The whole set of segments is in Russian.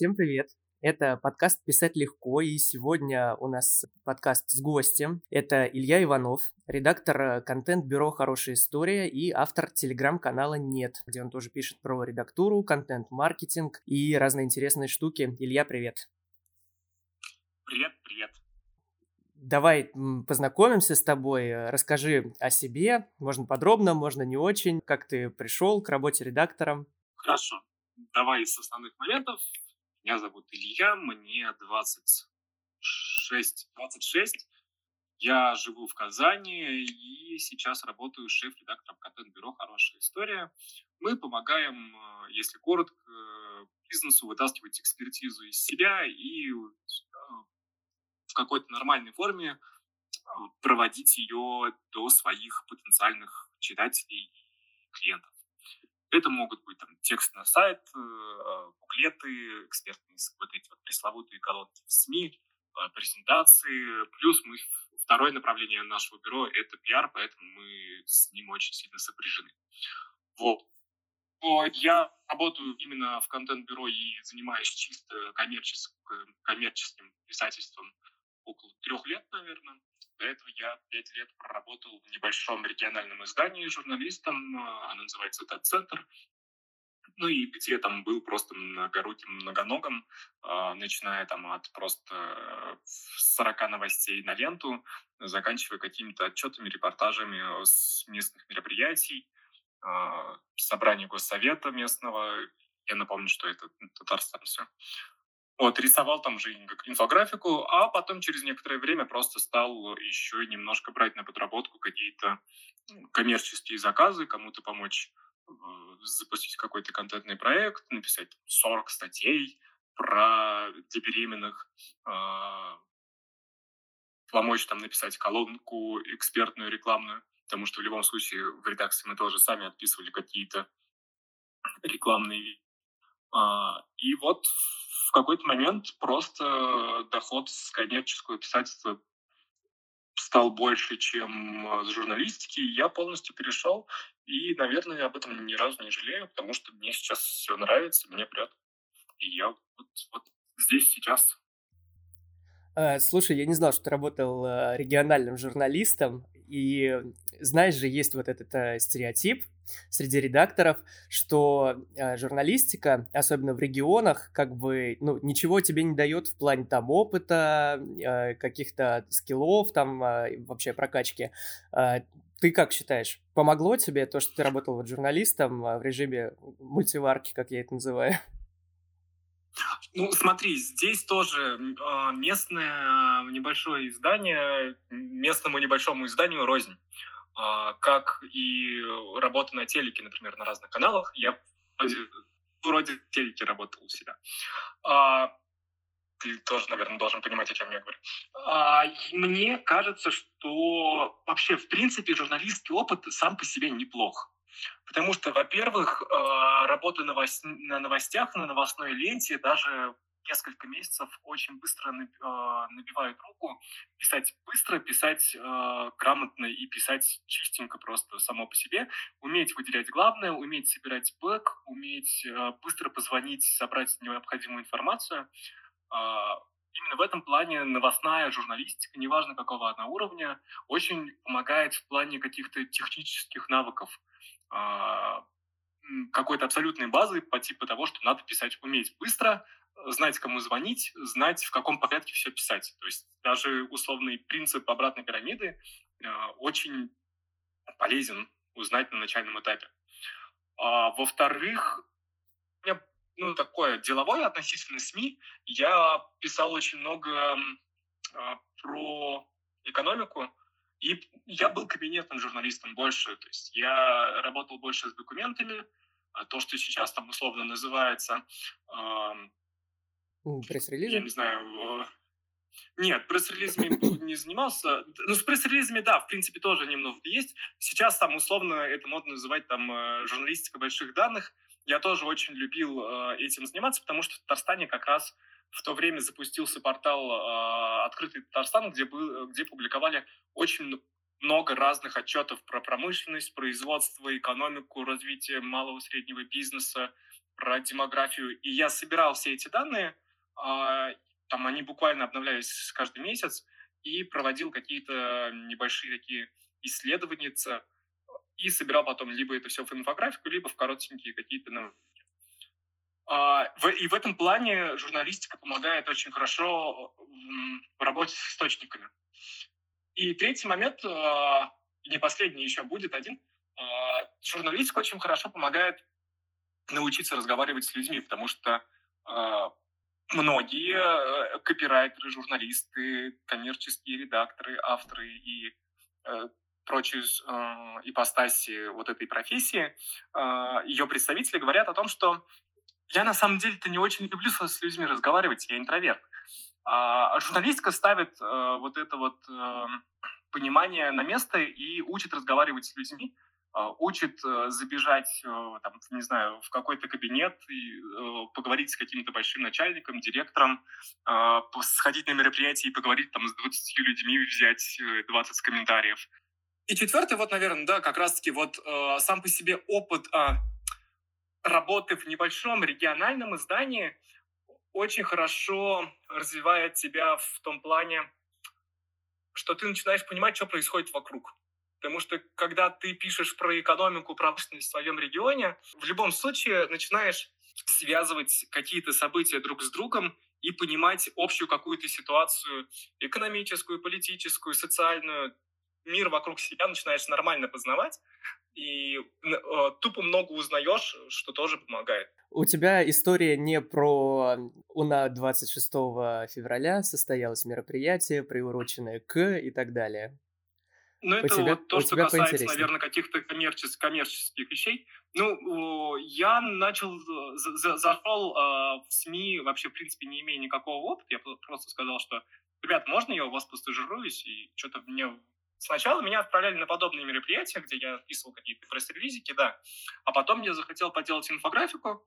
Всем привет! Это подкаст «Писать легко», и сегодня у нас подкаст с гостем. Это Илья Иванов, редактор э, контент-бюро «Хорошая история» и автор телеграм-канала «Нет», где он тоже пишет про редактуру, контент-маркетинг и разные интересные штуки. Илья, привет! Привет, привет! Давай познакомимся с тобой, расскажи о себе, можно подробно, можно не очень, как ты пришел к работе редактором. Хорошо, давай из основных моментов. Меня зовут Илья, мне 26, 26. Я живу в Казани и сейчас работаю шеф-редактором контент-бюро «Хорошая история». Мы помогаем, э, если коротко, бизнесу вытаскивать экспертизу из себя и э, в какой-то нормальной форме э, проводить ее до своих потенциальных читателей и клиентов. Это могут быть там, текст на сайт, э, буклеты, экспертные вот эти вот пресловутые колонки в СМИ, э, презентации. Плюс мы второе направление нашего бюро — это пиар, поэтому мы с ним очень сильно сопряжены. Вот. Я работаю именно в контент-бюро и занимаюсь чисто коммерческим, коммерческим писательством около трех лет, наверное. До этого я пять лет проработал в небольшом региональном издании журналистом, а, оно называется «Тет-центр». Ну и где там был просто многоруким, многоногом, а, начиная там от просто 40 новостей на ленту, заканчивая какими-то отчетами, репортажами с местных мероприятий, собрание госсовета местного. Я напомню, что это Татарстан все. Вот, рисовал там же инфографику, а потом через некоторое время просто стал еще немножко брать на подработку какие-то коммерческие заказы, кому-то помочь э, запустить какой-то контентный проект, написать 40 статей про для беременных, э, помочь там написать колонку экспертную, рекламную, потому что в любом случае в редакции мы тоже сами отписывали какие-то рекламные. А, и вот в какой-то момент просто доход с коммерческого писательства стал больше, чем э, с журналистики, я полностью перешел, и, наверное, об этом ни разу не жалею, потому что мне сейчас все нравится, мне прет. И я вот, вот здесь сейчас. А, слушай, я не знал, что ты работал э, региональным журналистом, и знаешь же, есть вот этот э, стереотип, среди редакторов, что э, журналистика, особенно в регионах, как бы, ну, ничего тебе не дает в плане там опыта, э, каких-то скиллов, там э, вообще прокачки. Э, ты как считаешь, помогло тебе то, что ты работал вот журналистом в режиме мультиварки, как я это называю? Ну, смотри, здесь тоже местное небольшое издание, местному небольшому изданию рознь. А, как и работа на телеке, например, на разных каналах. Я вроде, вроде телеке работал у себя. А, ты тоже, наверное, должен понимать, о чем я говорю. А, мне кажется, что вообще, в принципе, журналистский опыт сам по себе неплох. Потому что, во-первых, работа на новостях, на новостной ленте, даже несколько месяцев очень быстро а, набивают руку. Писать быстро, писать э, грамотно и писать чистенько просто само по себе. Уметь выделять главное, уметь собирать бэк, уметь быстро позвонить, собрать необходимую информацию. Именно в этом плане новостная журналистика, неважно какого она уровня, очень помогает в плане каких-то технических навыков какой-то абсолютной базы по типу того, что надо писать, уметь быстро, знать, кому звонить, знать, в каком порядке все писать. То есть даже условный принцип обратной пирамиды э, очень полезен узнать на начальном этапе. А, во-вторых, у меня ну, такое деловое относительно СМИ. Я писал очень много э, про экономику, и я был кабинетным журналистом больше. То есть я работал больше с документами, а то, что сейчас там условно называется Пресс-релизы? Я не знаю. Нет, пресс-релизами не занимался. Ну, с пресс-релизами, да, в принципе, тоже немного есть. Сейчас там условно это модно называть там э, журналистика больших данных. Я тоже очень любил э, этим заниматься, потому что в Татарстане как раз в то время запустился портал э, «Открытый Татарстан», где, был, где публиковали очень много разных отчетов про промышленность, производство, экономику, развитие малого и среднего бизнеса, про демографию. И я собирал все эти данные, а, там они буквально обновлялись каждый месяц, и проводил какие-то небольшие такие исследования, и собирал потом либо это все в инфографику, либо в коротенькие какие-то навыки. А, и в этом плане журналистика помогает очень хорошо в работе с источниками. И третий момент, а, не последний еще будет один, а, журналистика очень хорошо помогает научиться разговаривать с людьми, потому что многие э, копирайтеры, журналисты, коммерческие редакторы, авторы и э, прочие э, ипостаси вот этой профессии, ее представители говорят о том, что я на самом деле-то не очень люблю с людьми разговаривать, я интроверт. А журналистика ставит вот это вот понимание на место и учит разговаривать с людьми, а, учит э, забежать, э, там, не знаю, в какой-то кабинет и э, поговорить с каким-то большим начальником, директором, а, сходить на мероприятие и поговорить там с 20 людьми, взять 20 комментариев. И четвертый, вот, наверное, да, как раз-таки вот сам по себе опыт а, работы в небольшом региональном издании очень хорошо развивает тебя в том плане, что ты начинаешь понимать, что происходит вокруг. Потому что когда ты пишешь про экономику, промышленность в своем регионе, в любом случае начинаешь связывать какие-то события друг с другом и понимать общую какую-то ситуацию экономическую, политическую, социальную. Мир вокруг себя начинаешь нормально познавать, и э, тупо много узнаешь, что тоже помогает. У тебя история не про у на 26 февраля состоялось мероприятие, приуроченное к и так далее. Ну, это тебя, вот то, что касается, наверное, каких-то коммерческих, коммерческих вещей. Ну, я начал, за, зашел э, в СМИ, вообще, в принципе, не имея никакого опыта. Я просто сказал, что, ребят, можно я у вас постажируюсь? И что-то мне... Сначала меня отправляли на подобные мероприятия, где я описывал какие-то пресс-релизики, да. А потом я захотел поделать инфографику,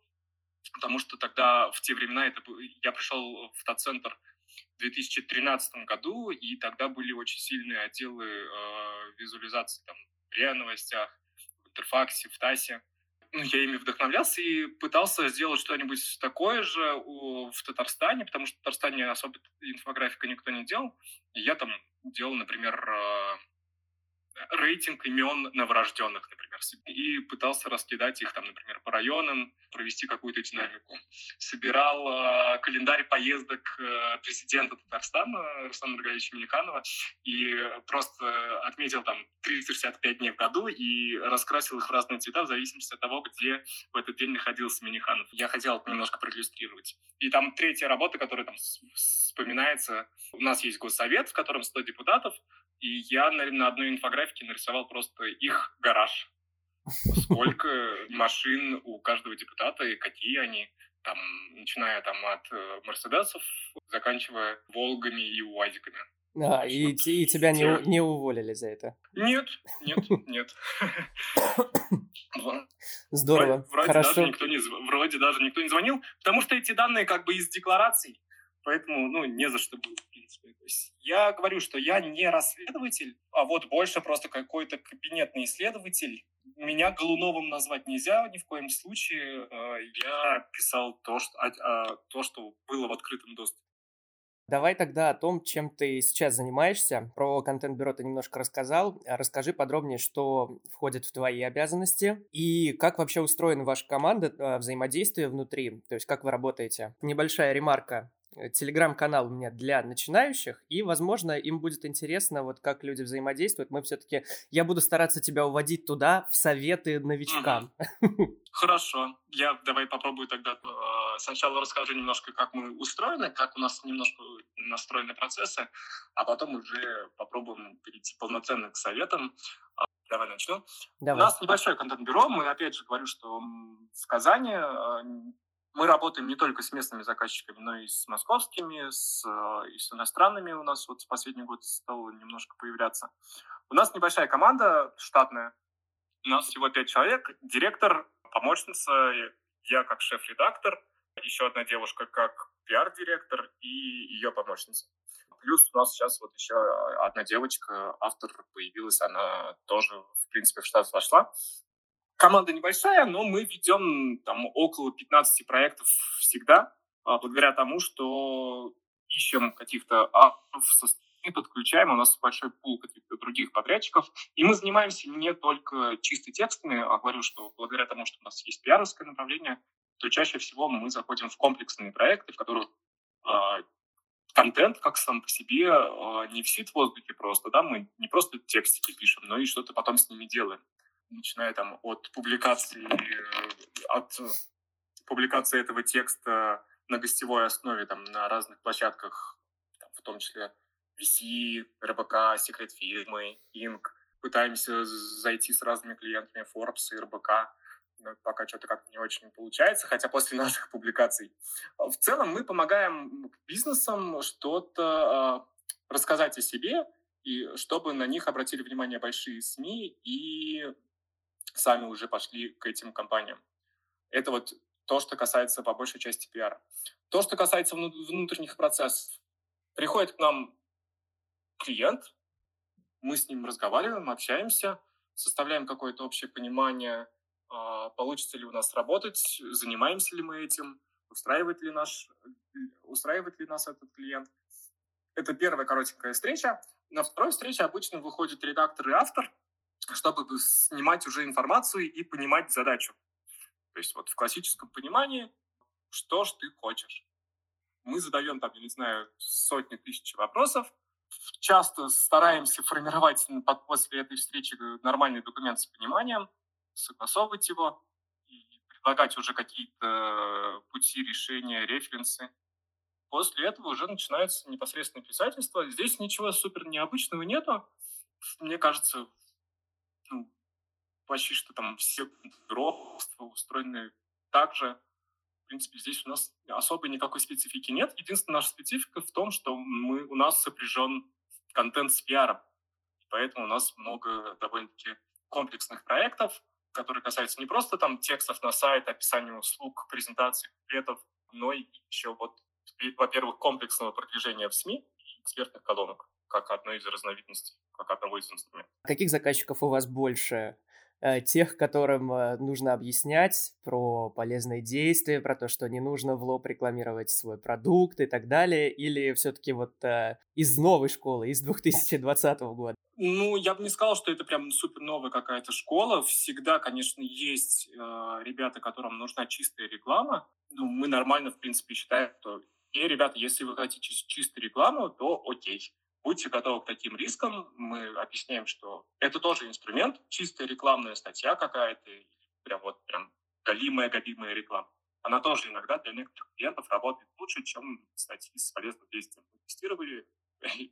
потому что тогда, в те времена, это, я пришел в тот центр в 2013 году, и тогда были очень сильные отделы э, визуализации там, в РИА новостях, в Интерфаксе, в ТАСе. Ну, я ими вдохновлялся и пытался сделать что-нибудь такое же в Татарстане, потому что в Татарстане особо инфографика никто не делал. И я там делал, например, э, рейтинг имен новорожденных, например, и пытался раскидать их, там, например, по районам, провести какую-то динамику. Собирал э, календарь поездок э, президента Татарстана Руслана Маргаевича Миниханова и просто отметил там 365 дней в году и раскрасил их в разные цвета в зависимости от того, где в этот день находился Миниханов. Я хотел это немножко проиллюстрировать. И там третья работа, которая там вспоминается. У нас есть госсовет, в котором 100 депутатов, и я на, на одной инфографике нарисовал просто их гараж. Сколько машин у каждого депутата и какие они, там, начиная там от э, Мерседесов, заканчивая Волгами и УАЗиками. А, и, и тебя не, не уволили за это? Нет, нет, нет. Здорово, вроде хорошо. Даже никто не, вроде даже никто не звонил, потому что эти данные как бы из деклараций, поэтому, ну, не за что было принципе. То есть я говорю, что я не расследователь, а вот больше просто какой-то кабинетный исследователь. Меня Голуновым назвать нельзя ни в коем случае. Э, я писал то, что, а, а, то, что было в открытом доступе. Давай тогда о том, чем ты сейчас занимаешься. Про контент-бюро ты немножко рассказал. Расскажи подробнее, что входит в твои обязанности и как вообще устроена ваша команда, э, взаимодействие внутри, то есть как вы работаете. Небольшая ремарка. Э, телеграм-канал у меня для начинающих, и, возможно, им будет интересно, вот как люди взаимодействуют. Мы все-таки, я буду стараться тебя уводить туда в советы новичкам. Хорошо, я давай попробую тогда э, сначала расскажу немножко, как мы устроены, как у нас немножко настроены процессы, а потом уже попробуем перейти полноценно к советам. А, давай начну. Давай. У нас небольшое контент-бюро. Мы опять же говорю, что в Казани э, мы работаем не только с местными заказчиками, но и с московскими, с, э, и с иностранными у нас вот в последний год стало немножко появляться. У нас небольшая команда штатная. У нас всего пять человек. Директор, помощница, я как шеф-редактор, еще одна девушка как пиар-директор и ее помощница. плюс у нас сейчас вот еще одна девочка, автор появилась, она тоже, в принципе, в штат вошла. Команда небольшая, но мы ведем там около 15 проектов всегда, а, благодаря тому, что ищем каких-то авторов со мы подключаем, у нас большой пул каких-то других подрядчиков, и мы занимаемся не только чисто текстами, а говорю, что благодаря тому, что у нас есть пиаровское направление, то чаще всего мы заходим в комплексные проекты, в которых э, контент как сам по себе э, не висит в воздухе просто, да, мы не просто текстики пишем, но и что-то потом с ними делаем, начиная там от публикации, э, от публикации этого текста на гостевой основе там на разных площадках, там, в том числе VC, РБК, секрет фирмы, Инк. Пытаемся зайти с разными клиентами Forbes и РБК. Но пока что-то как-то не очень получается, хотя после наших публикаций. В целом мы помогаем бизнесам что-то э, рассказать о себе, и чтобы на них обратили внимание большие СМИ и сами уже пошли к этим компаниям. Это вот то, что касается по большей части пиара. То, что касается внутренних процессов. Приходит к нам клиент, мы с ним разговариваем, общаемся, составляем какое-то общее понимание, а, получится ли у нас работать, занимаемся ли мы этим, устраивает ли, наш, устраивает ли нас этот клиент. Это первая коротенькая встреча. На второй встрече обычно выходит редактор и автор, чтобы снимать уже информацию и понимать задачу. То есть вот в классическом понимании, что ж ты хочешь. Мы задаем там, я не знаю, сотни тысяч вопросов, часто стараемся формировать после этой встречи нормальный документ с пониманием, согласовывать его и предлагать уже какие-то пути решения, референсы. После этого уже начинается непосредственное писательство. Здесь ничего супер необычного нету. Мне кажется, ну, почти что там все бюро устроены так же. В принципе, здесь у нас особой никакой специфики нет. Единственная наша специфика в том, что мы, у нас сопряжен контент с пиаром. Поэтому у нас много довольно-таки комплексных проектов, которые касаются не просто там текстов на сайт, описания услуг, презентаций ответов, но и еще вот, во-первых, комплексного продвижения в СМИ и экспертных колонок, как одной из разновидностей, как одного из инструментов. Каких заказчиков у вас больше? Э, тех, которым э, нужно объяснять про полезные действия, про то, что не нужно в лоб рекламировать свой продукт и так далее, или все-таки вот э, из новой школы, из 2020 года? Ну, я бы не сказал, что это прям супер новая какая-то школа. Всегда, конечно, есть э, ребята, которым нужна чистая реклама. Ну, мы нормально, в принципе, считаем, что, и, ребята, если вы хотите чистую рекламу, то окей будьте готовы к таким рискам. Мы объясняем, что это тоже инструмент, чистая рекламная статья какая-то, прям вот прям галимая-галимая реклама. Она тоже иногда для некоторых клиентов работает лучше, чем статьи с полезным действием. Мы тестировали,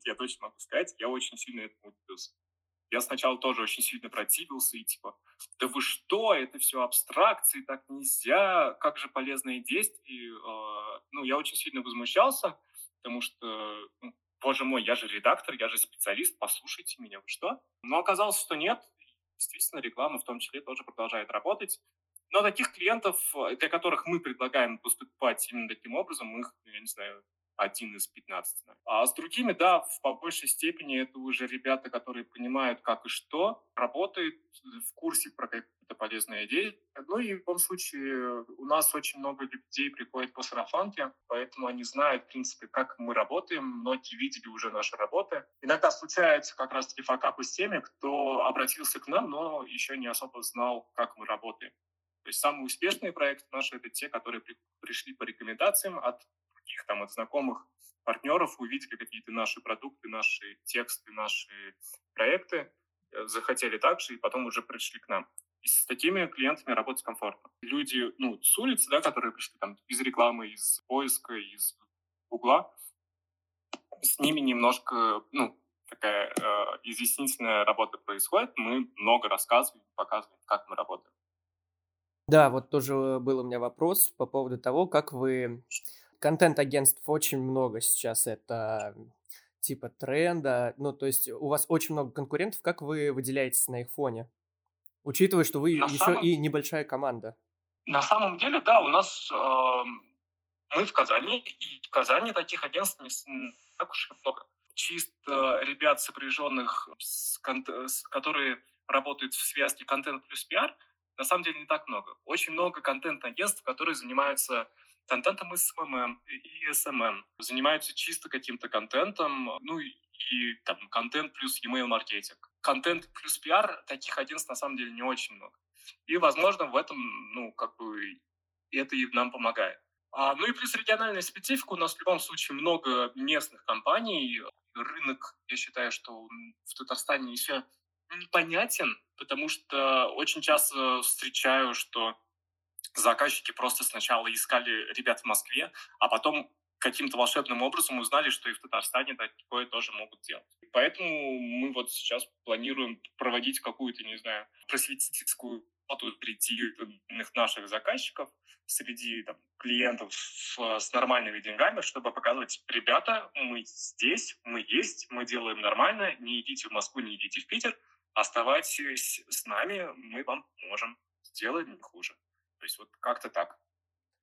я точно могу сказать, я очень сильно этому удивился. Я сначала тоже очень сильно противился и типа, да вы что, это все абстракции, так нельзя, как же полезные действия. А, ну, я очень сильно возмущался, потому что ну, боже мой, я же редактор, я же специалист, послушайте меня, вы что? Но оказалось, что нет. Действительно, реклама в том числе тоже продолжает работать. Но таких клиентов, для которых мы предлагаем поступать именно таким образом, их, я не знаю, один из 15. А с другими, да, в по большей степени это уже ребята, которые понимают, как и что, работают в курсе про какие-то полезные идеи. Ну и в любом случае у нас очень много людей приходит по сарафанке, поэтому они знают, в принципе, как мы работаем, многие видели уже наши работы. Иногда случается как раз-таки факапы с теми, кто обратился к нам, но еще не особо знал, как мы работаем. То есть самые успешные проекты наши — это те, которые при, пришли по рекомендациям от других там от знакомых партнеров, увидели какие-то наши продукты, наши тексты, наши проекты, э, захотели также и потом уже пришли к нам. И с такими клиентами работать комфортно. Люди, ну, с улицы, да, которые пришли там из рекламы, из поиска, из угла, с ними немножко, ну, такая э, изъяснительная работа происходит. Мы много рассказываем, показываем, как мы работаем. Да, вот тоже был у меня вопрос по поводу того, как вы контент-агентств очень много сейчас, это типа тренда, ну, то есть у вас очень много конкурентов, как вы выделяетесь на их фоне? Учитывая, что вы на еще самом... и небольшая команда. На самом деле, да, у нас э, мы в Казани, и в Казани таких агентств не так уж и много. чисто ребят, сопряженных, с, которые работают в связке контент плюс пиар, на самом деле не так много. Очень много контент-агентств, которые занимаются контентом из SMM и SMM, занимаются чисто каким-то контентом, ну и, там контент плюс email маркетинг. Контент плюс пиар, таких агентств на самом деле не очень много. И, возможно, в этом, ну, как бы, это и нам помогает. А, ну и плюс региональная специфика. У нас в любом случае много местных компаний. Рынок, я считаю, что в Татарстане еще непонятен, потому что очень часто встречаю, что заказчики просто сначала искали ребят в Москве, а потом каким-то волшебным образом узнали, что и в Татарстане такое тоже могут делать. Поэтому мы вот сейчас планируем проводить какую-то, не знаю, просветительскую работу среди наших заказчиков, среди там, клиентов с нормальными деньгами, чтобы показывать, ребята, мы здесь, мы есть, мы делаем нормально, не идите в Москву, не идите в Питер, оставайтесь с нами, мы вам поможем, сделаем не хуже. То есть вот как-то так.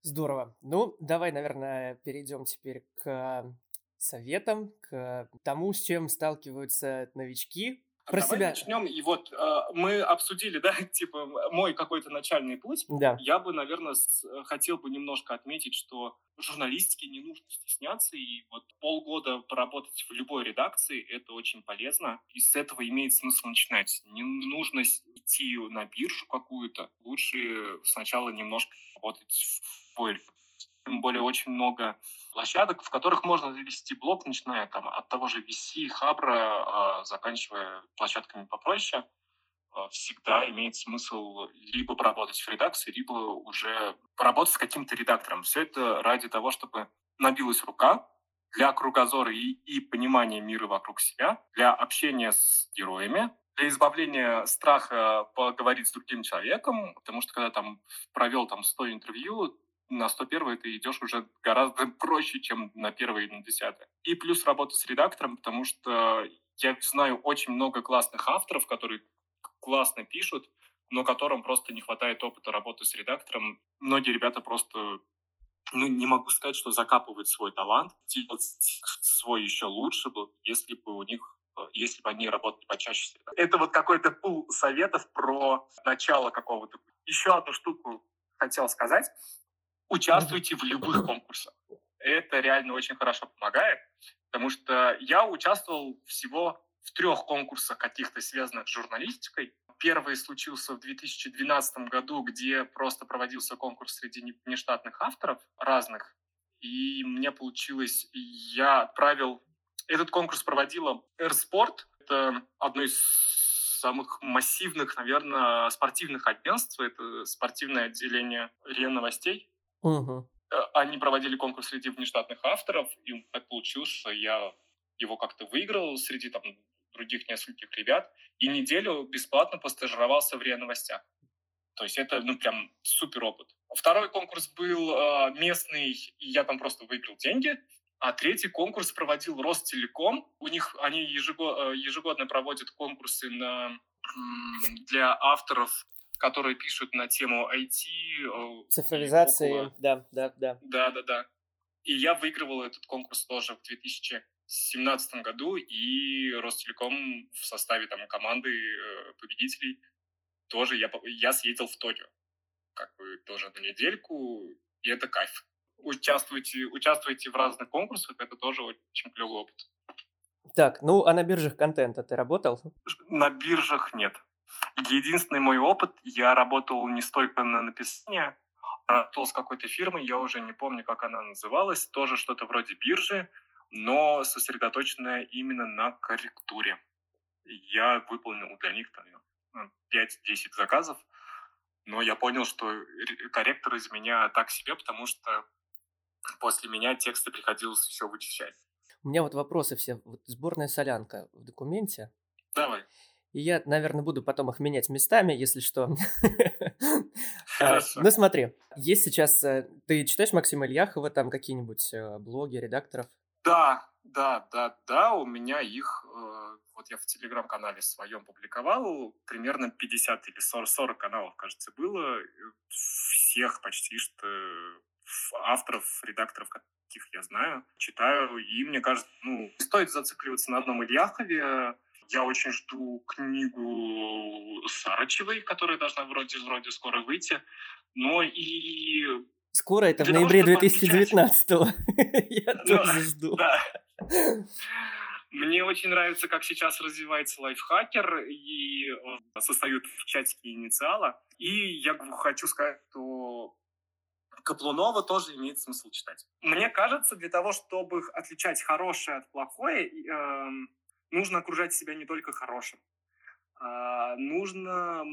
Здорово. Ну, давай, наверное, перейдем теперь к советам, к тому, с чем сталкиваются новички про Давай себя. начнем. И вот э, мы обсудили, да, типа мой какой-то начальный путь. Да. Я бы, наверное, с, хотел бы немножко отметить, что журналистике не нужно стесняться, и вот полгода поработать в любой редакции – это очень полезно, и с этого имеет смысл начинать. Не нужно идти на биржу какую-то, лучше сначала немножко работать в тем более очень много площадок, в которых можно завести блог, начиная там от того же VC, Хабра, а, заканчивая площадками попроще, а, всегда имеет смысл либо поработать в редакции, либо уже поработать с каким-то редактором. Все это ради того, чтобы набилась рука для кругозора и, и понимания мира вокруг себя, для общения с героями, для избавления страха поговорить с другим человеком, потому что когда там провел там 100 интервью, на 101 ты идешь уже гораздо проще, чем на первое и на десятое. И плюс работа с редактором, потому что я знаю очень много классных авторов, которые классно пишут, но которым просто не хватает опыта работы с редактором. Многие ребята просто, ну, не могу сказать, что закапывают свой талант, делать свой еще лучше бы, если бы у них если бы они работали почаще. Это вот какой-то пул советов про начало какого-то. Еще одну штуку хотел сказать участвуйте в любых конкурсах. Это реально очень хорошо помогает, потому что я участвовал всего в трех конкурсах каких-то связанных с журналистикой. Первый случился в 2012 году, где просто проводился конкурс среди нештатных авторов разных. И мне получилось, я отправил... Этот конкурс проводила AirSport. Это одно из самых массивных, наверное, спортивных агентств. Это спортивное отделение РИА Новостей. Угу. Они проводили конкурс среди внештатных авторов, и так получилось, что я его как-то выиграл среди там других нескольких ребят, и неделю бесплатно постажировался в РИА Новостях. То есть это, ну, прям супер опыт. Второй конкурс был э, местный, и я там просто выиграл деньги. А третий конкурс проводил Ростелеком. У них они ежегодно, ежегодно проводят конкурсы на, для авторов которые пишут на тему IT. Э, Цифровизации, около... да, да, да. Да, да, да. И я выигрывал этот конкурс тоже в 2017 году, и Ростелеком в составе там команды э, победителей тоже я, я съездил в Токио. Как бы тоже на недельку, и это кайф. Участвуйте, участвуйте в разных конкурсах, это тоже очень клевый опыт. Так, ну а на биржах контента ты работал? На биржах нет. Единственный мой опыт, я работал не столько на написание, а работал с какой-то фирмой, я уже не помню, как она называлась, тоже что-то вроде биржи, но сосредоточенная именно на корректуре. Я выполнил для них там, 5-10 заказов, но я понял, что корректор из меня так себе, потому что после меня тексты приходилось все вычищать. У меня вот вопросы все. Вот сборная солянка в документе. Давай. И я, наверное, буду потом их менять местами, если что. Хорошо. Ну смотри, есть сейчас... Э, ты читаешь Максима Ильяхова, там какие-нибудь э, блоги, редакторов? Да, да, да, да, у меня их... Э, вот я в телеграм-канале своем публиковал, примерно 50 или 40, 40 каналов, кажется, было. Всех почти что авторов, редакторов, каких я знаю, читаю, и мне кажется, ну, не стоит зацикливаться на одном Ильяхове. Я очень жду книгу Сарычевой, которая должна вроде, вроде скоро выйти. Но и... Скоро это в ноябре 2019-го. Я тоже жду. Мне очень нравится, как сейчас развивается лайфхакер и состоят в чатике инициала. И я хочу сказать, что Каплунова тоже имеет смысл читать. Мне кажется, для того, чтобы отличать хорошее от плохое, э, нужно окружать себя не только хорошим. Э, нужно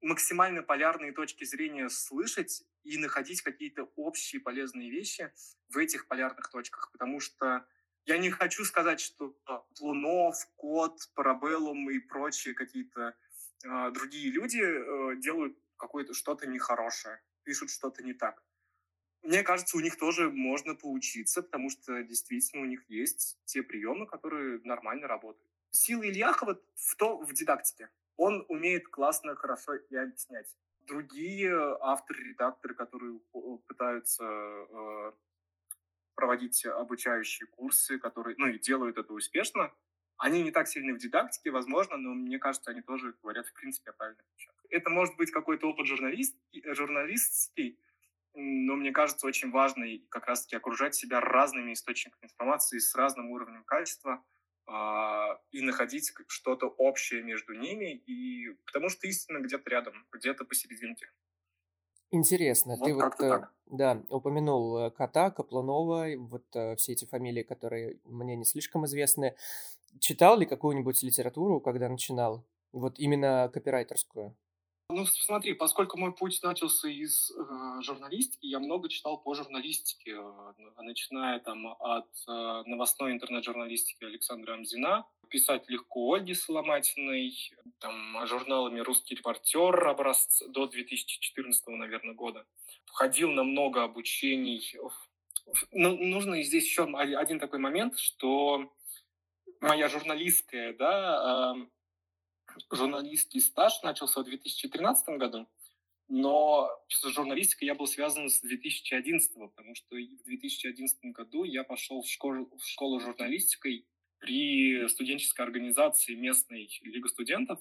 максимально полярные точки зрения слышать и находить какие-то общие полезные вещи в этих полярных точках, потому что я не хочу сказать, что Лунов, Кот, Парабеллум и прочие какие-то э, другие люди э, делают какое-то что-то нехорошее, пишут что-то не так. Мне кажется, у них тоже можно поучиться, потому что действительно у них есть те приемы, которые нормально работают. Сила Ильяхова в, то, в дидактике. Он умеет классно, хорошо и объяснять. Другие авторы, редакторы, которые пытаются э, проводить обучающие курсы, которые, ну, и делают это успешно, они не так сильны в дидактике, возможно, но мне кажется, они тоже говорят, в принципе, о правильных вещах. Это может быть какой-то опыт журналист, журналистский, но мне кажется, очень важно как раз-таки окружать себя разными источниками информации с разным уровнем качества э, и находить что-то общее между ними, и потому что истина где-то рядом, где-то посерединке. Интересно, вот ты вот, э, да, упомянул э, Кота, Капланова, вот э, все эти фамилии, которые мне не слишком известны. Читал ли какую-нибудь литературу, когда начинал? Вот именно копирайтерскую? Ну, смотри, поскольку мой путь начался из э, журналистики, я много читал по журналистике, э, начиная там от э, новостной интернет-журналистики Александра Амзина, писать легко Ольги Соломатиной, там, журналами «Русский репортер» образц до 2014, наверное, года. Ходил на много обучений. Ну, нужно здесь еще один такой момент, что моя журналистская, да, э, журналистский стаж начался в 2013 году, но с журналистикой я был связан с 2011, потому что в 2011 году я пошел в школу, в школу журналистикой при студенческой организации местной Лига студентов.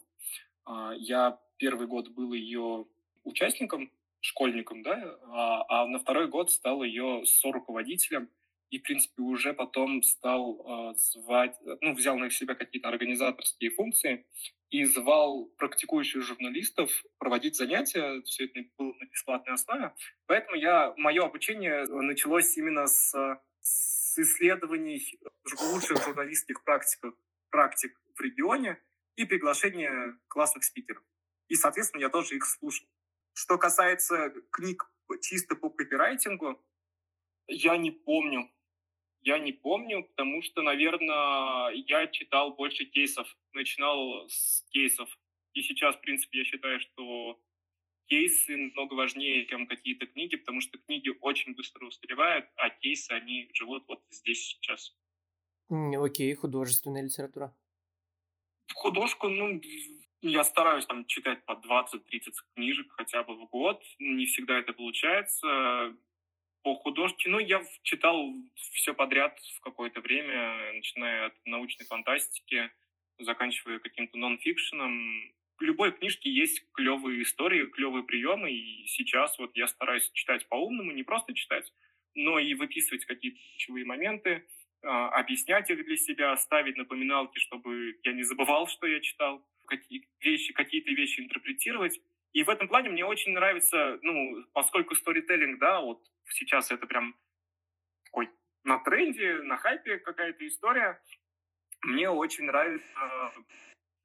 А, я первый год был ее участником, школьником, да, а, а на второй год стал ее соруководителем и, в принципе, уже потом стал э, звать, ну, взял на себя какие-то организаторские функции и звал практикующих журналистов проводить занятия. Все это было на бесплатной основе. Поэтому я, мое обучение началось именно с, с исследований лучших журналистских практик, практик в регионе и приглашения классных спикеров. И, соответственно, я тоже их слушал. Что касается книг чисто по копирайтингу, я не помню, я не помню, потому что, наверное, я читал больше кейсов, начинал с кейсов. И сейчас, в принципе, я считаю, что кейсы много важнее, чем какие-то книги, потому что книги очень быстро устаревают, а кейсы, они живут вот здесь сейчас. Окей, художественная литература. Художку, ну, я стараюсь там читать по 20-30 книжек хотя бы в год. Не всегда это получается по художке, ну, я читал все подряд в какое-то время, начиная от научной фантастики, заканчивая каким-то нон-фикшеном. В любой книжке есть клевые истории, клевые приемы, и сейчас вот я стараюсь читать по-умному, не просто читать, но и выписывать какие-то ключевые моменты, а, объяснять их для себя, ставить напоминалки, чтобы я не забывал, что я читал, какие вещи, какие-то вещи интерпретировать. И в этом плане мне очень нравится, ну, поскольку сторителлинг, да, вот сейчас это прям такой на тренде, на хайпе какая-то история, мне очень нравится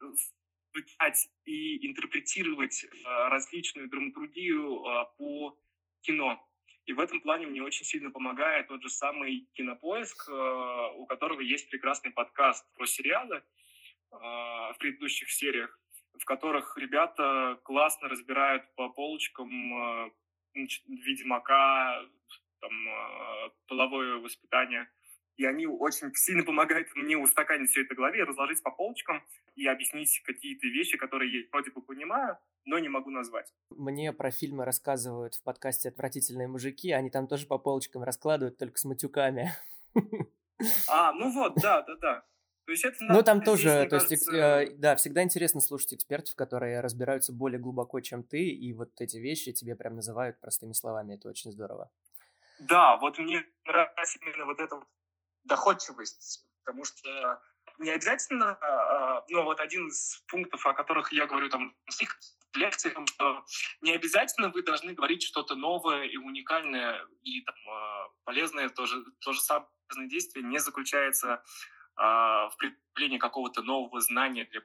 изучать и интерпретировать э, различную драматургию э, по кино. И в этом плане мне очень сильно помогает тот же самый кинопоиск, э, у которого есть прекрасный подкаст про сериалы в предыдущих сериях в которых ребята классно разбирают по полочкам Ведьмака, там, половое воспитание и они очень сильно помогают мне устаканить все это в голове, разложить по полочкам и объяснить какие-то вещи, которые я вроде бы понимаю, но не могу назвать. Мне про фильмы рассказывают в подкасте «Отвратительные мужики», они там тоже по полочкам раскладывают, только с матюками. А, ну вот, да, да, да. То есть это ну, там тоже, здесь, то кажется... есть, э, да, всегда интересно слушать экспертов, которые разбираются более глубоко, чем ты, и вот эти вещи тебе прям называют простыми словами, это очень здорово. Да, вот мне нравится именно вот эта доходчивость, потому что не обязательно, а, ну вот один из пунктов, о которых я говорю там в лекциях, что не обязательно вы должны говорить что-то новое и уникальное и там, а, полезное, то же, то же самое действие не заключается а, в прикреплении какого-то нового знания для,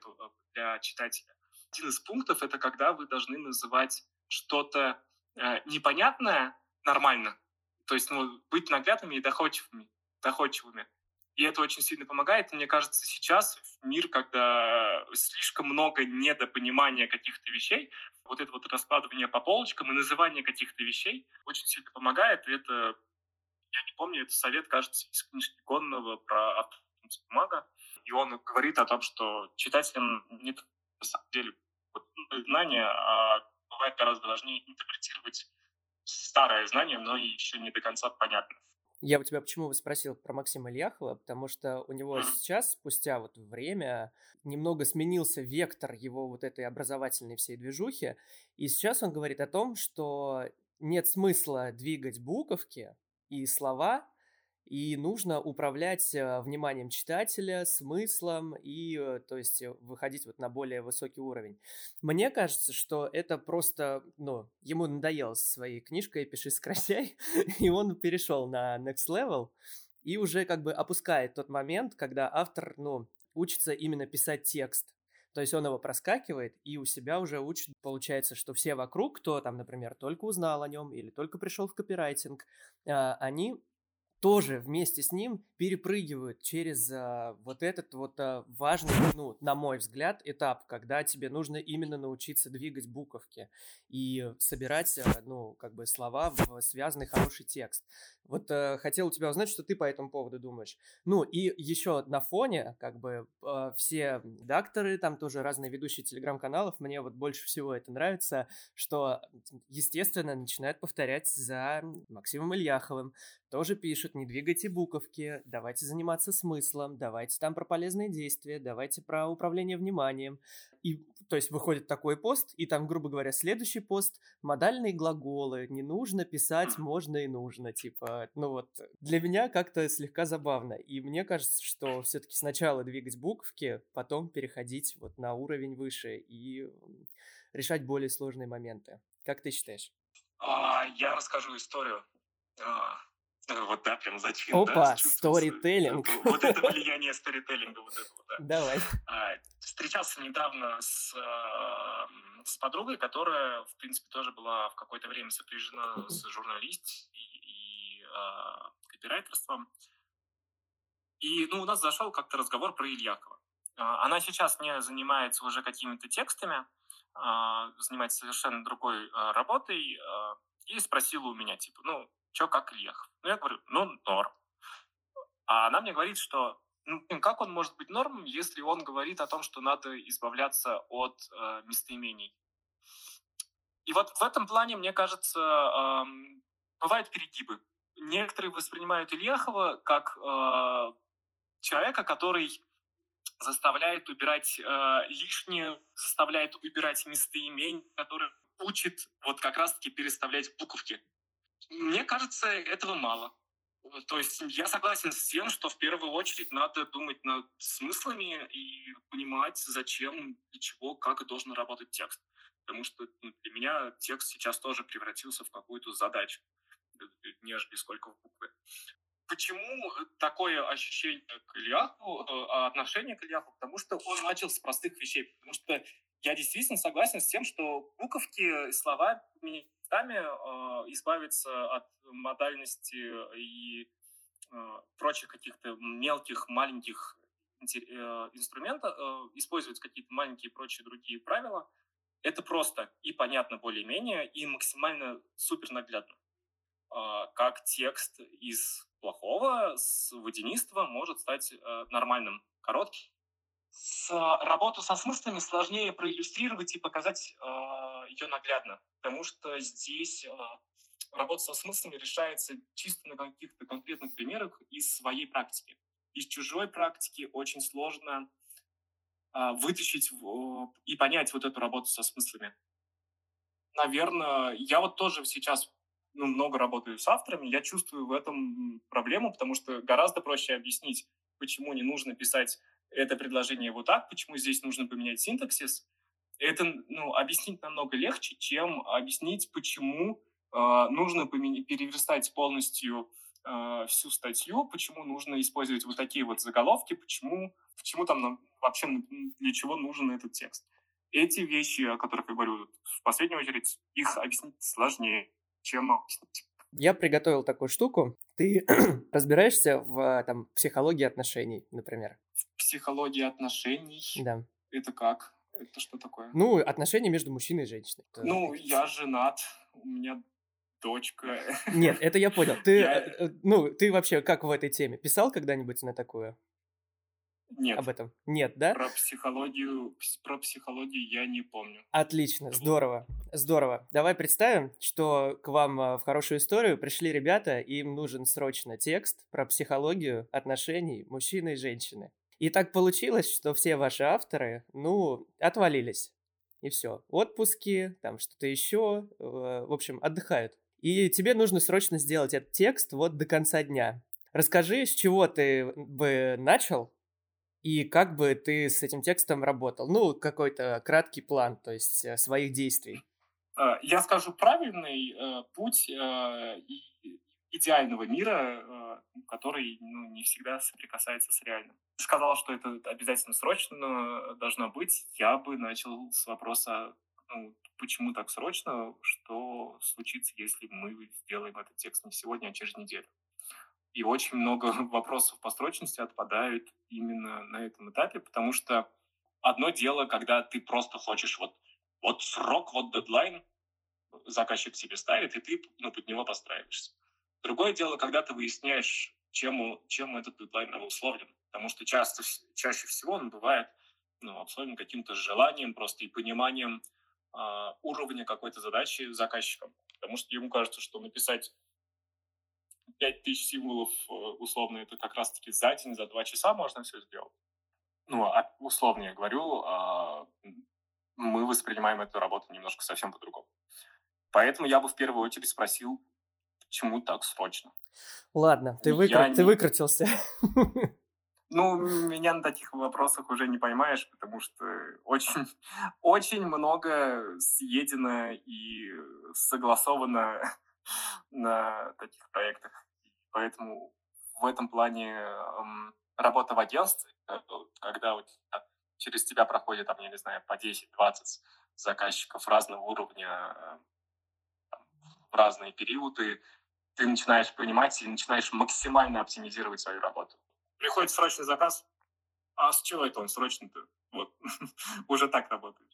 для читателя. Один из пунктов — это когда вы должны называть что-то э, непонятное нормально, то есть ну, быть наглядными и доходчивыми, доходчивыми. И это очень сильно помогает. мне кажется, сейчас в мир, когда слишком много недопонимания каких-то вещей, вот это вот раскладывание по полочкам и называние каких-то вещей очень сильно помогает. И это, я не помню, это совет, кажется, из книжки Конного про бумага, и он говорит о том, что читателям не на самом деле знания, а бывает гораздо важнее интерпретировать старое знание, но еще не до конца понятно. Я у тебя почему спросил про Максима Ильяхова, потому что у него сейчас, спустя вот время, немного сменился вектор его вот этой образовательной всей движухи, и сейчас он говорит о том, что нет смысла двигать буковки и слова, и нужно управлять э, вниманием читателя, смыслом и, э, то есть, э, выходить вот на более высокий уровень. Мне кажется, что это просто, ну, ему надоело со своей книжкой «Пиши, сокращай», и он перешел на next level и уже как бы опускает тот момент, когда автор, ну, учится именно писать текст. То есть он его проскакивает и у себя уже учит. Получается, что все вокруг, кто там, например, только узнал о нем или только пришел в копирайтинг, а, они тоже вместе с ним перепрыгивают через а, вот этот вот а, важный, ну, на мой взгляд, этап, когда тебе нужно именно научиться двигать буковки и собирать, а, ну, как бы слова в связанный хороший текст. Вот а, хотел у тебя узнать, что ты по этому поводу думаешь. Ну, и еще на фоне, как бы, а, все редакторы, там тоже разные ведущие телеграм-каналов, мне вот больше всего это нравится, что, естественно, начинают повторять за Максимом Ильяховым, тоже пишут, не двигайте буковки, давайте заниматься смыслом, давайте там про полезные действия, давайте про управление вниманием. И, то есть, выходит такой пост, и там, грубо говоря, следующий пост — модальные глаголы, не нужно писать, можно и нужно, типа, ну вот. Для меня как-то слегка забавно, и мне кажется, что все таки сначала двигать буковки, потом переходить вот на уровень выше и решать более сложные моменты. Как ты считаешь? А, я расскажу историю. А, вот да, прям зачем. Опа, да, сторителлинг. Вот это влияние сторителлинга, вот это вот, да. Давай. А, встречался недавно с, э, с подругой, которая, в принципе, тоже была в какое-то время сопряжена с журналистом и, и э, копирайтерством. И, ну, у нас зашел как-то разговор про Ильякова. А, она сейчас не занимается уже какими-то текстами, а, занимается совершенно другой работой, и спросила у меня, типа, ну, что как Ильяхов? Ну, я говорю, ну, норм. А она мне говорит, что ну, как он может быть норм, если он говорит о том, что надо избавляться от э, местоимений? И вот в этом плане, мне кажется, э, бывают перегибы. Некоторые воспринимают Ильяхова как э, человека, который заставляет убирать э, лишнее, заставляет убирать местоимения, который учит вот как раз-таки переставлять буковки. Мне кажется, этого мало. То есть я согласен с тем, что в первую очередь надо думать над смыслами и понимать, зачем, для чего, как должен работать текст. Потому что ну, для меня текст сейчас тоже превратился в какую-то задачу, э, нежели сколько в буквы. Почему такое ощущение к Ильяху, э, отношение к Ильяху? Потому что он начал с простых вещей. Потому что я действительно согласен с тем, что буковки, слова местами э, избавиться от модальности и э, прочих каких-то мелких, маленьких э, инструментов, э, использовать какие-то маленькие прочие другие правила, это просто и понятно более-менее, и максимально супер наглядно. как текст из плохого, с водянистого может стать нормальным, коротким. С, работу со смыслами сложнее проиллюстрировать и показать ее наглядно, потому что здесь работа со смыслами решается чисто на каких-то конкретных примерах из своей практики. Из чужой практики очень сложно а, вытащить и понять вот эту работу со смыслами. Наверное, я вот тоже сейчас ну, много работаю с авторами, я чувствую в этом проблему, потому что гораздо проще объяснить, почему не нужно писать это предложение вот так, почему здесь нужно поменять синтаксис. Это ну, объяснить намного легче, чем объяснить, почему э, нужно переверстать полностью э, всю статью, почему нужно использовать вот такие вот заголовки, почему, почему там нам, вообще для чего нужен этот текст. Эти вещи, о которых я говорю, в последнюю очередь, их объяснить сложнее, чем объяснить. Я приготовил такую штуку. Ты разбираешься в там, психологии отношений, например? В психологии отношений? Да. Это как? Это что такое? Ну, отношения между мужчиной и женщиной. Ну, я женат, у меня дочка. Нет, это я понял. Ты, я... Э, ну, ты вообще как в этой теме? Писал когда-нибудь на такую? Нет. Об этом? Нет, да? Про психологию, про психологию я не помню. Отлично, здорово, здорово. Давай представим, что к вам а, в хорошую историю пришли ребята, им нужен срочно текст про психологию отношений мужчины и женщины. И так получилось, что все ваши авторы, ну, отвалились. И все. Отпуски, там что-то еще, э, в общем, отдыхают. И тебе нужно срочно сделать этот текст вот до конца дня. Расскажи, с чего ты бы начал, и как бы ты с этим текстом работал? Ну, какой-то краткий план, то есть э, своих действий. А, я скажу правильный э, путь э, идеального мира, который ну, не всегда соприкасается с реальным. Сказал, что это обязательно срочно должно быть. Я бы начал с вопроса, ну, почему так срочно, что случится, если мы сделаем этот текст не сегодня, а через неделю. И очень много вопросов по срочности отпадают именно на этом этапе, потому что одно дело, когда ты просто хочешь вот, вот срок, вот дедлайн, заказчик себе ставит, и ты ну, под него подстраиваешься. Другое дело, когда ты выясняешь, чем, чем этот дедлайн обусловлен. Потому что часто, чаще всего он бывает ну, обусловлен каким-то желанием просто и пониманием э, уровня какой-то задачи заказчиком. Потому что ему кажется, что написать 5000 символов, э, условно, это как раз-таки за день, за два часа можно все сделать. Ну, а условно я говорю, а, мы воспринимаем эту работу немножко совсем по-другому. Поэтому я бы в первую очередь спросил, почему так срочно. Ладно, ты, выкр... не... ты выкрутился. Ну, меня на таких вопросах уже не поймаешь, потому что очень, очень много съедено и согласовано на таких проектах. Поэтому в этом плане эм, работа в агентстве, э, когда у тебя, через тебя проходит, там, я не знаю, по 10-20 заказчиков разного уровня э, в разные периоды, ты начинаешь понимать и начинаешь максимально оптимизировать свою работу. Приходит срочный заказ, а с чего это он срочный-то? Вот, уже так работает.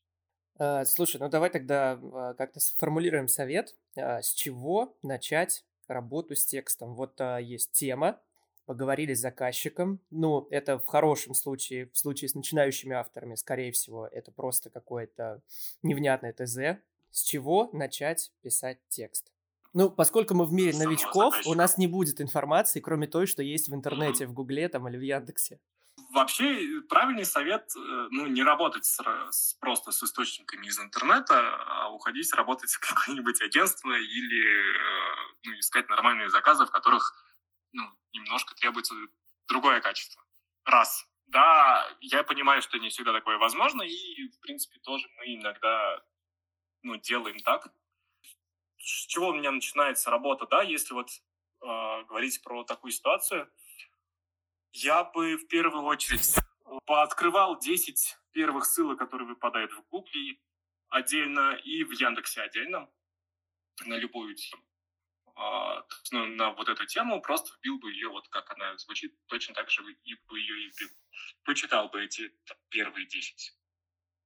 Э, слушай, ну давай тогда как-то сформулируем совет, с чего начать работу с текстом. Вот а, есть тема, поговорили с заказчиком. Ну, это в хорошем случае, в случае с начинающими авторами, скорее всего, это просто какое-то невнятное ТЗ. С чего начать писать текст? Ну, поскольку мы в мире новичков, у нас не будет информации, кроме той, что есть в интернете, в Гугле там или в Яндексе. Вообще, э, правильный совет, э, ну, не работать с, с, просто с источниками из интернета, а уходить работать в какое-нибудь агентство или э, ну, искать нормальные заказы, в которых ну, немножко требуется другое качество. Раз. Да, я понимаю, что не всегда такое возможно, и, в принципе, тоже мы иногда ну, делаем так. С чего у меня начинается работа, да, если вот э, говорить про такую ситуацию – я бы в первую очередь пооткрывал 10 первых ссылок, которые выпадают в Гугле отдельно и в Яндексе отдельно на любую тему. А, ну, на вот эту тему просто вбил бы ее, вот как она звучит, точно так же и бы ее и вбил. Почитал бы эти первые 10.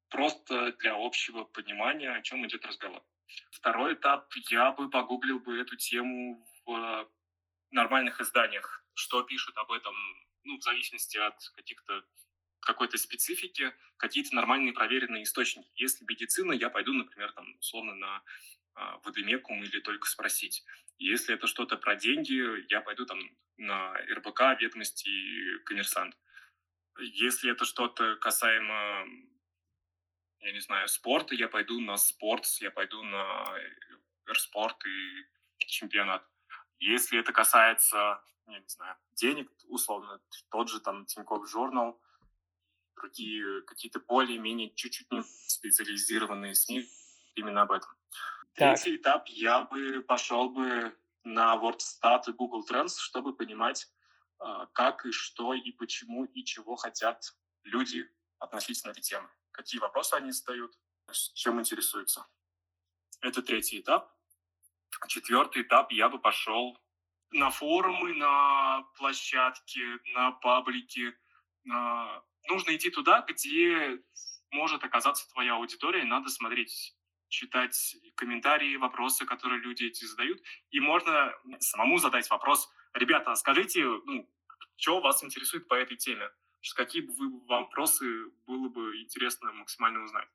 Просто для общего понимания, о чем идет разговор. Второй этап, я бы погуглил бы эту тему в нормальных изданиях, что пишут об этом, ну, в зависимости от каких-то какой-то специфики, какие-то нормальные проверенные источники. Если медицина, я пойду, например, там, условно, на а, Водомекум или только спросить. Если это что-то про деньги, я пойду там на РБК, ведомости и коммерсант. Если это что-то касаемо, я не знаю, спорта, я пойду на спорт, я пойду на эрспорт и чемпионат. Если это касается, я не знаю, денег, условно, тот же там Тинькофф Журнал, другие какие-то более-менее чуть-чуть не специализированные СМИ именно об этом. Так. Третий этап я бы пошел бы на WordStat и Google Trends, чтобы понимать, а, как и что и почему и чего хотят люди относительно этой темы. Какие вопросы они задают, чем интересуются. Это третий этап. Четвертый этап я бы пошел на форумы, на площадки, на паблики. На... Нужно идти туда, где может оказаться твоя аудитория, и надо смотреть читать комментарии, вопросы, которые люди эти задают, и можно самому задать вопрос, ребята, скажите, ну, что вас интересует по этой теме, какие бы вы вопросы было бы интересно максимально узнать.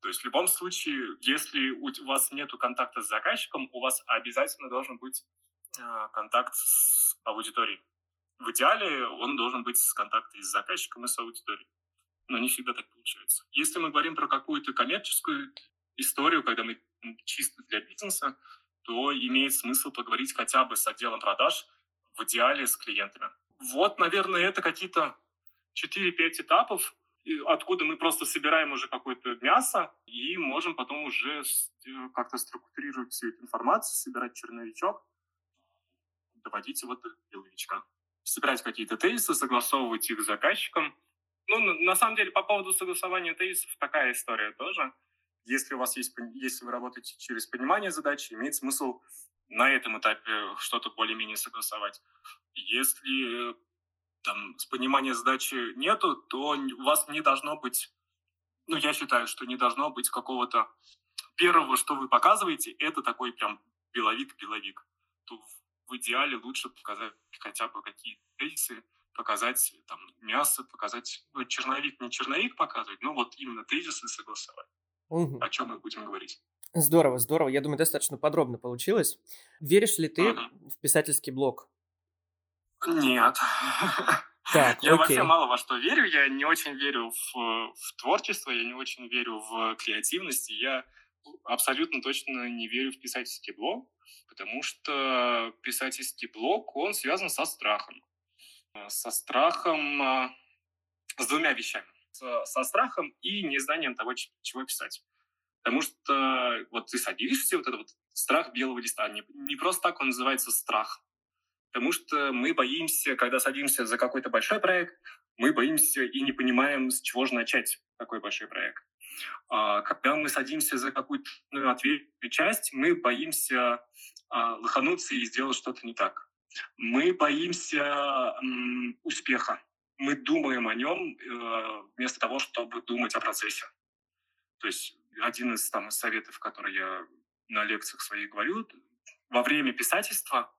То есть в любом случае, если у вас нет контакта с заказчиком, у вас обязательно должен быть э, контакт с аудиторией. В идеале он должен быть с контактом и с заказчиком, и с аудиторией. Но не всегда так получается. Если мы говорим про какую-то коммерческую историю, когда мы чисто для бизнеса, то имеет смысл поговорить хотя бы с отделом продаж, в идеале с клиентами. Вот, наверное, это какие-то 4-5 этапов, откуда мы просто собираем уже какое-то мясо и можем потом уже э, как-то структурировать всю эту информацию, собирать черновичок, доводить его до беловичка. Собирать какие-то тезисы, согласовывать их с заказчиком. Ну, на самом деле, по поводу согласования тезисов такая история тоже – если у вас есть, если вы работаете через понимание задачи, имеет смысл на этом этапе что-то более-менее согласовать. Если там с понимания задачи нету, то у вас не должно быть, ну, я считаю, что не должно быть какого-то первого, что вы показываете, это такой прям беловик-беловик. То в идеале лучше показать хотя бы какие-то тезисы, показать там мясо, показать, ну, черновик, не черновик показывать, но вот именно тезисы согласовать. Угу. О чем мы будем говорить? Здорово, здорово. Я думаю, достаточно подробно получилось. Веришь ли ты угу. в писательский блог? Нет. Так, я окей. вообще мало во что верю. Я не очень верю в, в творчество, я не очень верю в креативность. Я абсолютно точно не верю в писательский блог, потому что писательский блог, он связан со страхом. Со страхом, а, с двумя вещами со страхом и незнанием того, чего писать. Потому что вот ты садишься, вот этот вот страх белого листа, не, не просто так он называется страх. Потому что мы боимся, когда садимся за какой-то большой проект, мы боимся и не понимаем, с чего же начать такой большой проект. А когда мы садимся за какую-то ну, ответную часть, мы боимся а, лохануться и сделать что-то не так. Мы боимся м, успеха мы думаем о нем э, вместо того, чтобы думать о процессе. То есть один из там, советов, который я на лекциях своих говорю, во время писательства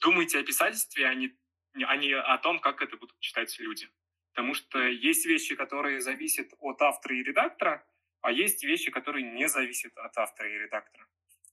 думайте о писательстве, а не, а не о том, как это будут читать люди. Потому что есть вещи, которые зависят от автора и редактора, а есть вещи, которые не зависят от автора и редактора.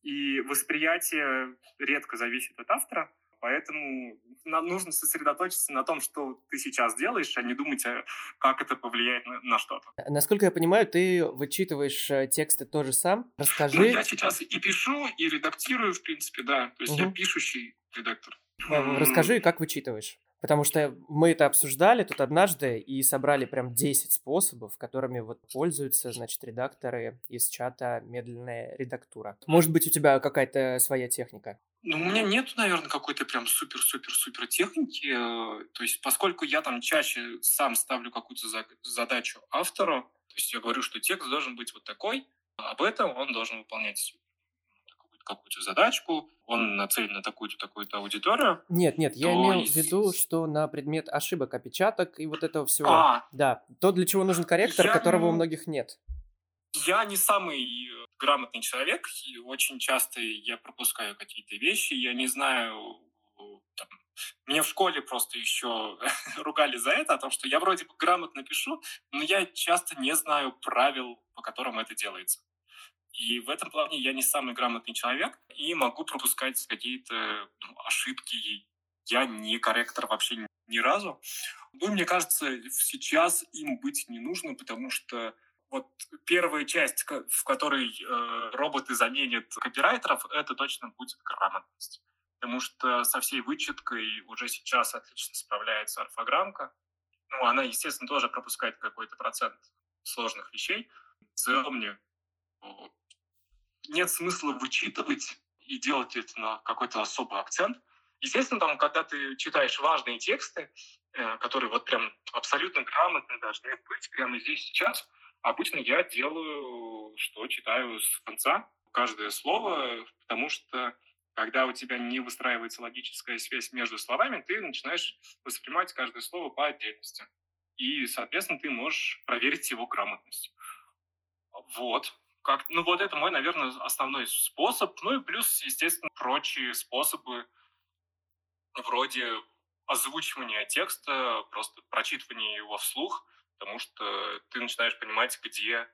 И восприятие редко зависит от автора, Поэтому нам нужно сосредоточиться на том, что ты сейчас делаешь, а не думать, а как это повлияет на, на что-то. Насколько я понимаю, ты вычитываешь э, тексты тоже сам. Расскажи. Ну, я сейчас и пишу, и редактирую, в принципе, да. То есть угу. я пишущий редактор. Расскажи, как вычитываешь. Потому что мы это обсуждали тут однажды и собрали прям 10 способов, которыми вот пользуются, значит, редакторы из чата «Медленная редактура». Может быть, у тебя какая-то своя техника? Ну, у меня нет, наверное, какой-то прям супер-супер-супер техники. Э, то есть, поскольку я там чаще сам ставлю какую-то задачу автору, то есть я говорю, что текст должен быть вот такой, а об этом он должен выполнять какую-то задачку, он нацелен на такую-то, такую-то аудиторию. Нет, нет, я имел в виду, что на предмет ошибок, опечаток и вот этого всего. А, да, то, для чего нужен корректор, я... которого у многих нет. Я не самый грамотный человек, и очень часто я пропускаю какие-то вещи, я не знаю, там, мне в школе просто еще ругали за это, о том, что я вроде бы грамотно пишу, но я часто не знаю правил, по которым это делается. И в этом плане я не самый грамотный человек и могу пропускать какие-то ну, ошибки. Я не корректор вообще ни разу. Ну, мне кажется, сейчас им быть не нужно, потому что вот первая часть, в которой э, роботы заменят копирайтеров, это точно будет грамотность. Потому что со всей вычеткой уже сейчас отлично справляется орфограммка. Ну, она, естественно, тоже пропускает какой-то процент сложных вещей. В целом мне нет смысла вычитывать и делать это на какой-то особый акцент. Естественно, там, когда ты читаешь важные тексты, э, которые вот прям абсолютно грамотно должны быть прямо здесь сейчас, обычно я делаю, что читаю с конца каждое слово, потому что когда у тебя не выстраивается логическая связь между словами, ты начинаешь воспринимать каждое слово по отдельности. И, соответственно, ты можешь проверить его грамотность. Вот. Как, ну вот это мой, наверное, основной способ. Ну и плюс, естественно, прочие способы вроде озвучивания текста, просто прочитывания его вслух, потому что ты начинаешь понимать, где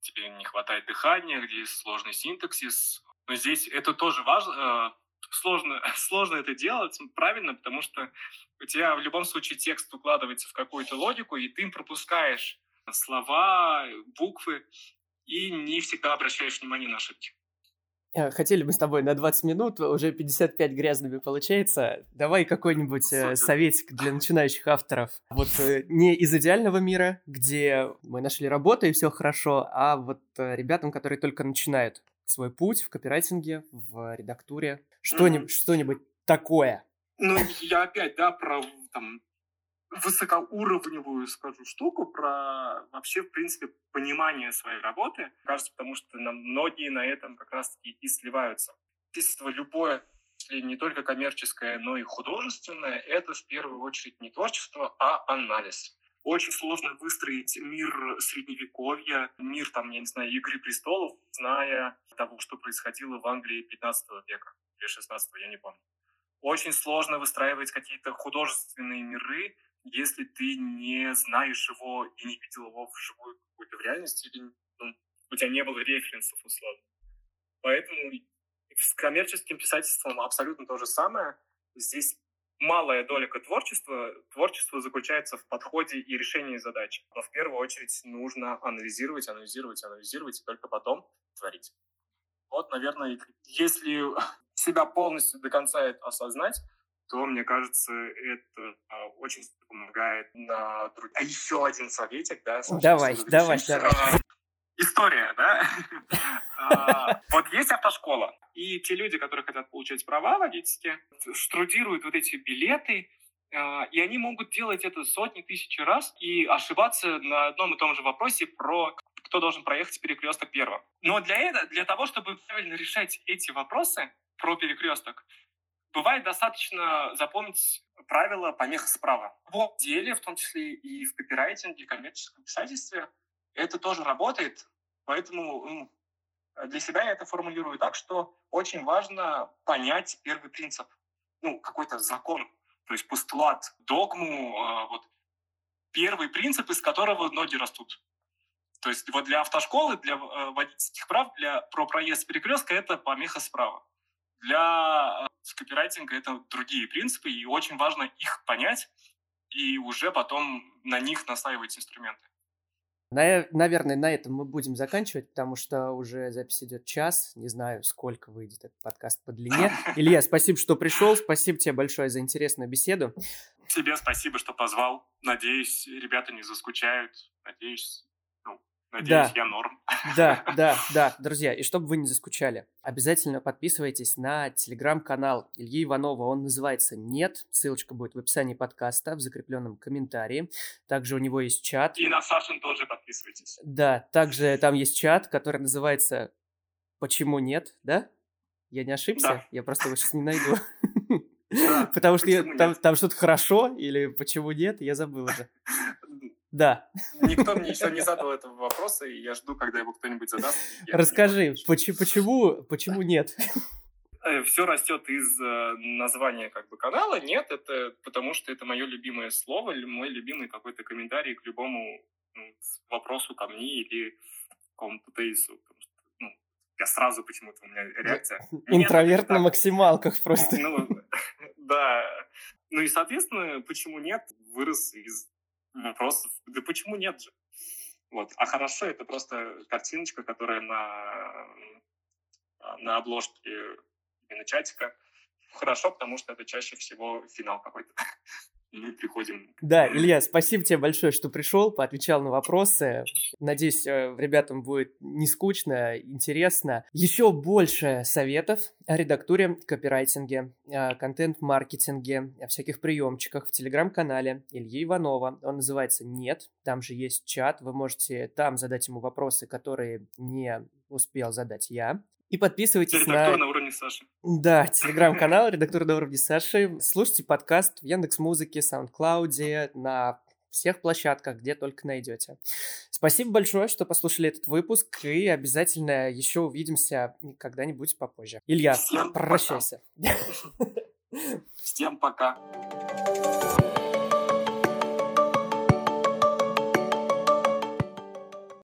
тебе не хватает дыхания, где есть сложный синтаксис. Но здесь это тоже важно, э, сложно, сложно это делать правильно, потому что у тебя в любом случае текст укладывается в какую-то логику, и ты пропускаешь слова, буквы, и не всегда обращаешь внимание на ошибки. Э, хотели мы с тобой на 20 минут, уже 55 грязными получается. Давай какой-нибудь э, советик для начинающих авторов. Вот э, не из идеального мира, где мы нашли работу и все хорошо, а вот э, ребятам, которые только начинают свой путь в копирайтинге, в редактуре. Что-нибудь, mm-hmm. что-нибудь такое. Ну, я опять, да, про там, высокоуровневую, скажу, штуку про вообще, в принципе, понимание своей работы. Кажется, потому что нам многие на этом как раз-таки и сливаются. Естественно, любое не только коммерческое, но и художественное, это в первую очередь не творчество, а анализ. Очень сложно выстроить мир средневековья, мир, там, я не знаю, Игры престолов, зная того, что происходило в Англии 15 века или 16, я не помню. Очень сложно выстраивать какие-то художественные миры, если ты не знаешь его и не видел его вживую какой-то в реальности, или ну, у тебя не было референсов условно. Поэтому с коммерческим писательством абсолютно то же самое. Здесь малая доля творчества. Творчество заключается в подходе и решении задач. Но в первую очередь нужно анализировать, анализировать, анализировать, и только потом творить. Вот, наверное, если себя полностью до конца это осознать, то, мне кажется, это а, очень помогает на других. А еще один советик, да? Саша, давай, давай, давай. История, да? А, вот есть автошкола, и те люди, которые хотят получать права водительские, штрудируют вот эти билеты, а, и они могут делать это сотни тысяч раз и ошибаться на одном и том же вопросе про кто должен проехать перекресток первым. Но для этого, для того, чтобы правильно решать эти вопросы про перекресток, бывает достаточно запомнить правила помеха справа. В деле, в том числе и в копирайтинге, коммерческом писательстве, это тоже работает. Поэтому ну, для себя я это формулирую так, что очень важно понять первый принцип, ну, какой-то закон, то есть постулат, догму, а, вот первый принцип, из которого ноги растут. То есть вот для автошколы, для э, водительских прав, для, про проезд перекрестка это помеха справа. Для с копирайтинга это другие принципы, и очень важно их понять и уже потом на них настаивать инструменты. Наверное, на этом мы будем заканчивать, потому что уже запись идет час. Не знаю, сколько выйдет этот подкаст по длине. Илья, спасибо, что пришел. Спасибо тебе большое за интересную беседу. Тебе спасибо, что позвал. Надеюсь, ребята не заскучают. Надеюсь, Надеюсь, да. я норм. Да, да, да, друзья, и чтобы вы не заскучали, обязательно подписывайтесь на телеграм-канал Ильи Иванова, он называется «Нет», ссылочка будет в описании подкаста, в закрепленном комментарии, также у него есть чат. И на Сашин тоже подписывайтесь. Да, также там есть чат, который называется «Почему нет?», да? Я не ошибся? Да. Я просто его сейчас не найду. Потому что там, что-то хорошо или почему нет, я забыл уже. Да. Никто мне еще не задал этого вопроса, и я жду, когда его кто-нибудь задаст. Расскажи, почему, почему, почему нет? Э, Все растет из э, названия как бы канала. Нет, это потому что это мое любимое слово, мой любимый какой-то комментарий к любому ну, вопросу ко мне или какому-то тезису. Потому что, ну, я сразу почему-то у меня реакция. Интроверт на максималках просто. Ну, да. Ну и, соответственно, почему нет, вырос из вопросов. Да почему нет же? Вот. А хорошо, это просто картиночка, которая на, на обложке именно чатика. Хорошо, потому что это чаще всего финал какой-то. Мы приходим. Да, Илья, спасибо тебе большое, что пришел, поотвечал на вопросы. Надеюсь, э, ребятам будет не скучно, интересно. Еще больше советов о редактуре, копирайтинге, контент-маркетинге, о всяких приемчиках в телеграм-канале Ильи Иванова. Он называется «Нет». Там же есть чат. Вы можете там задать ему вопросы, которые не успел задать я. И подписывайтесь Редактор на... на уровне Саши. Да, телеграм-канал «Редактор на уровне Саши». Слушайте подкаст в Яндекс.Музыке, SoundCloud, на всех площадках, где только найдете. Спасибо большое, что послушали этот выпуск, и обязательно еще увидимся когда-нибудь попозже. Илья, Всем прощайся. Пока. Всем пока.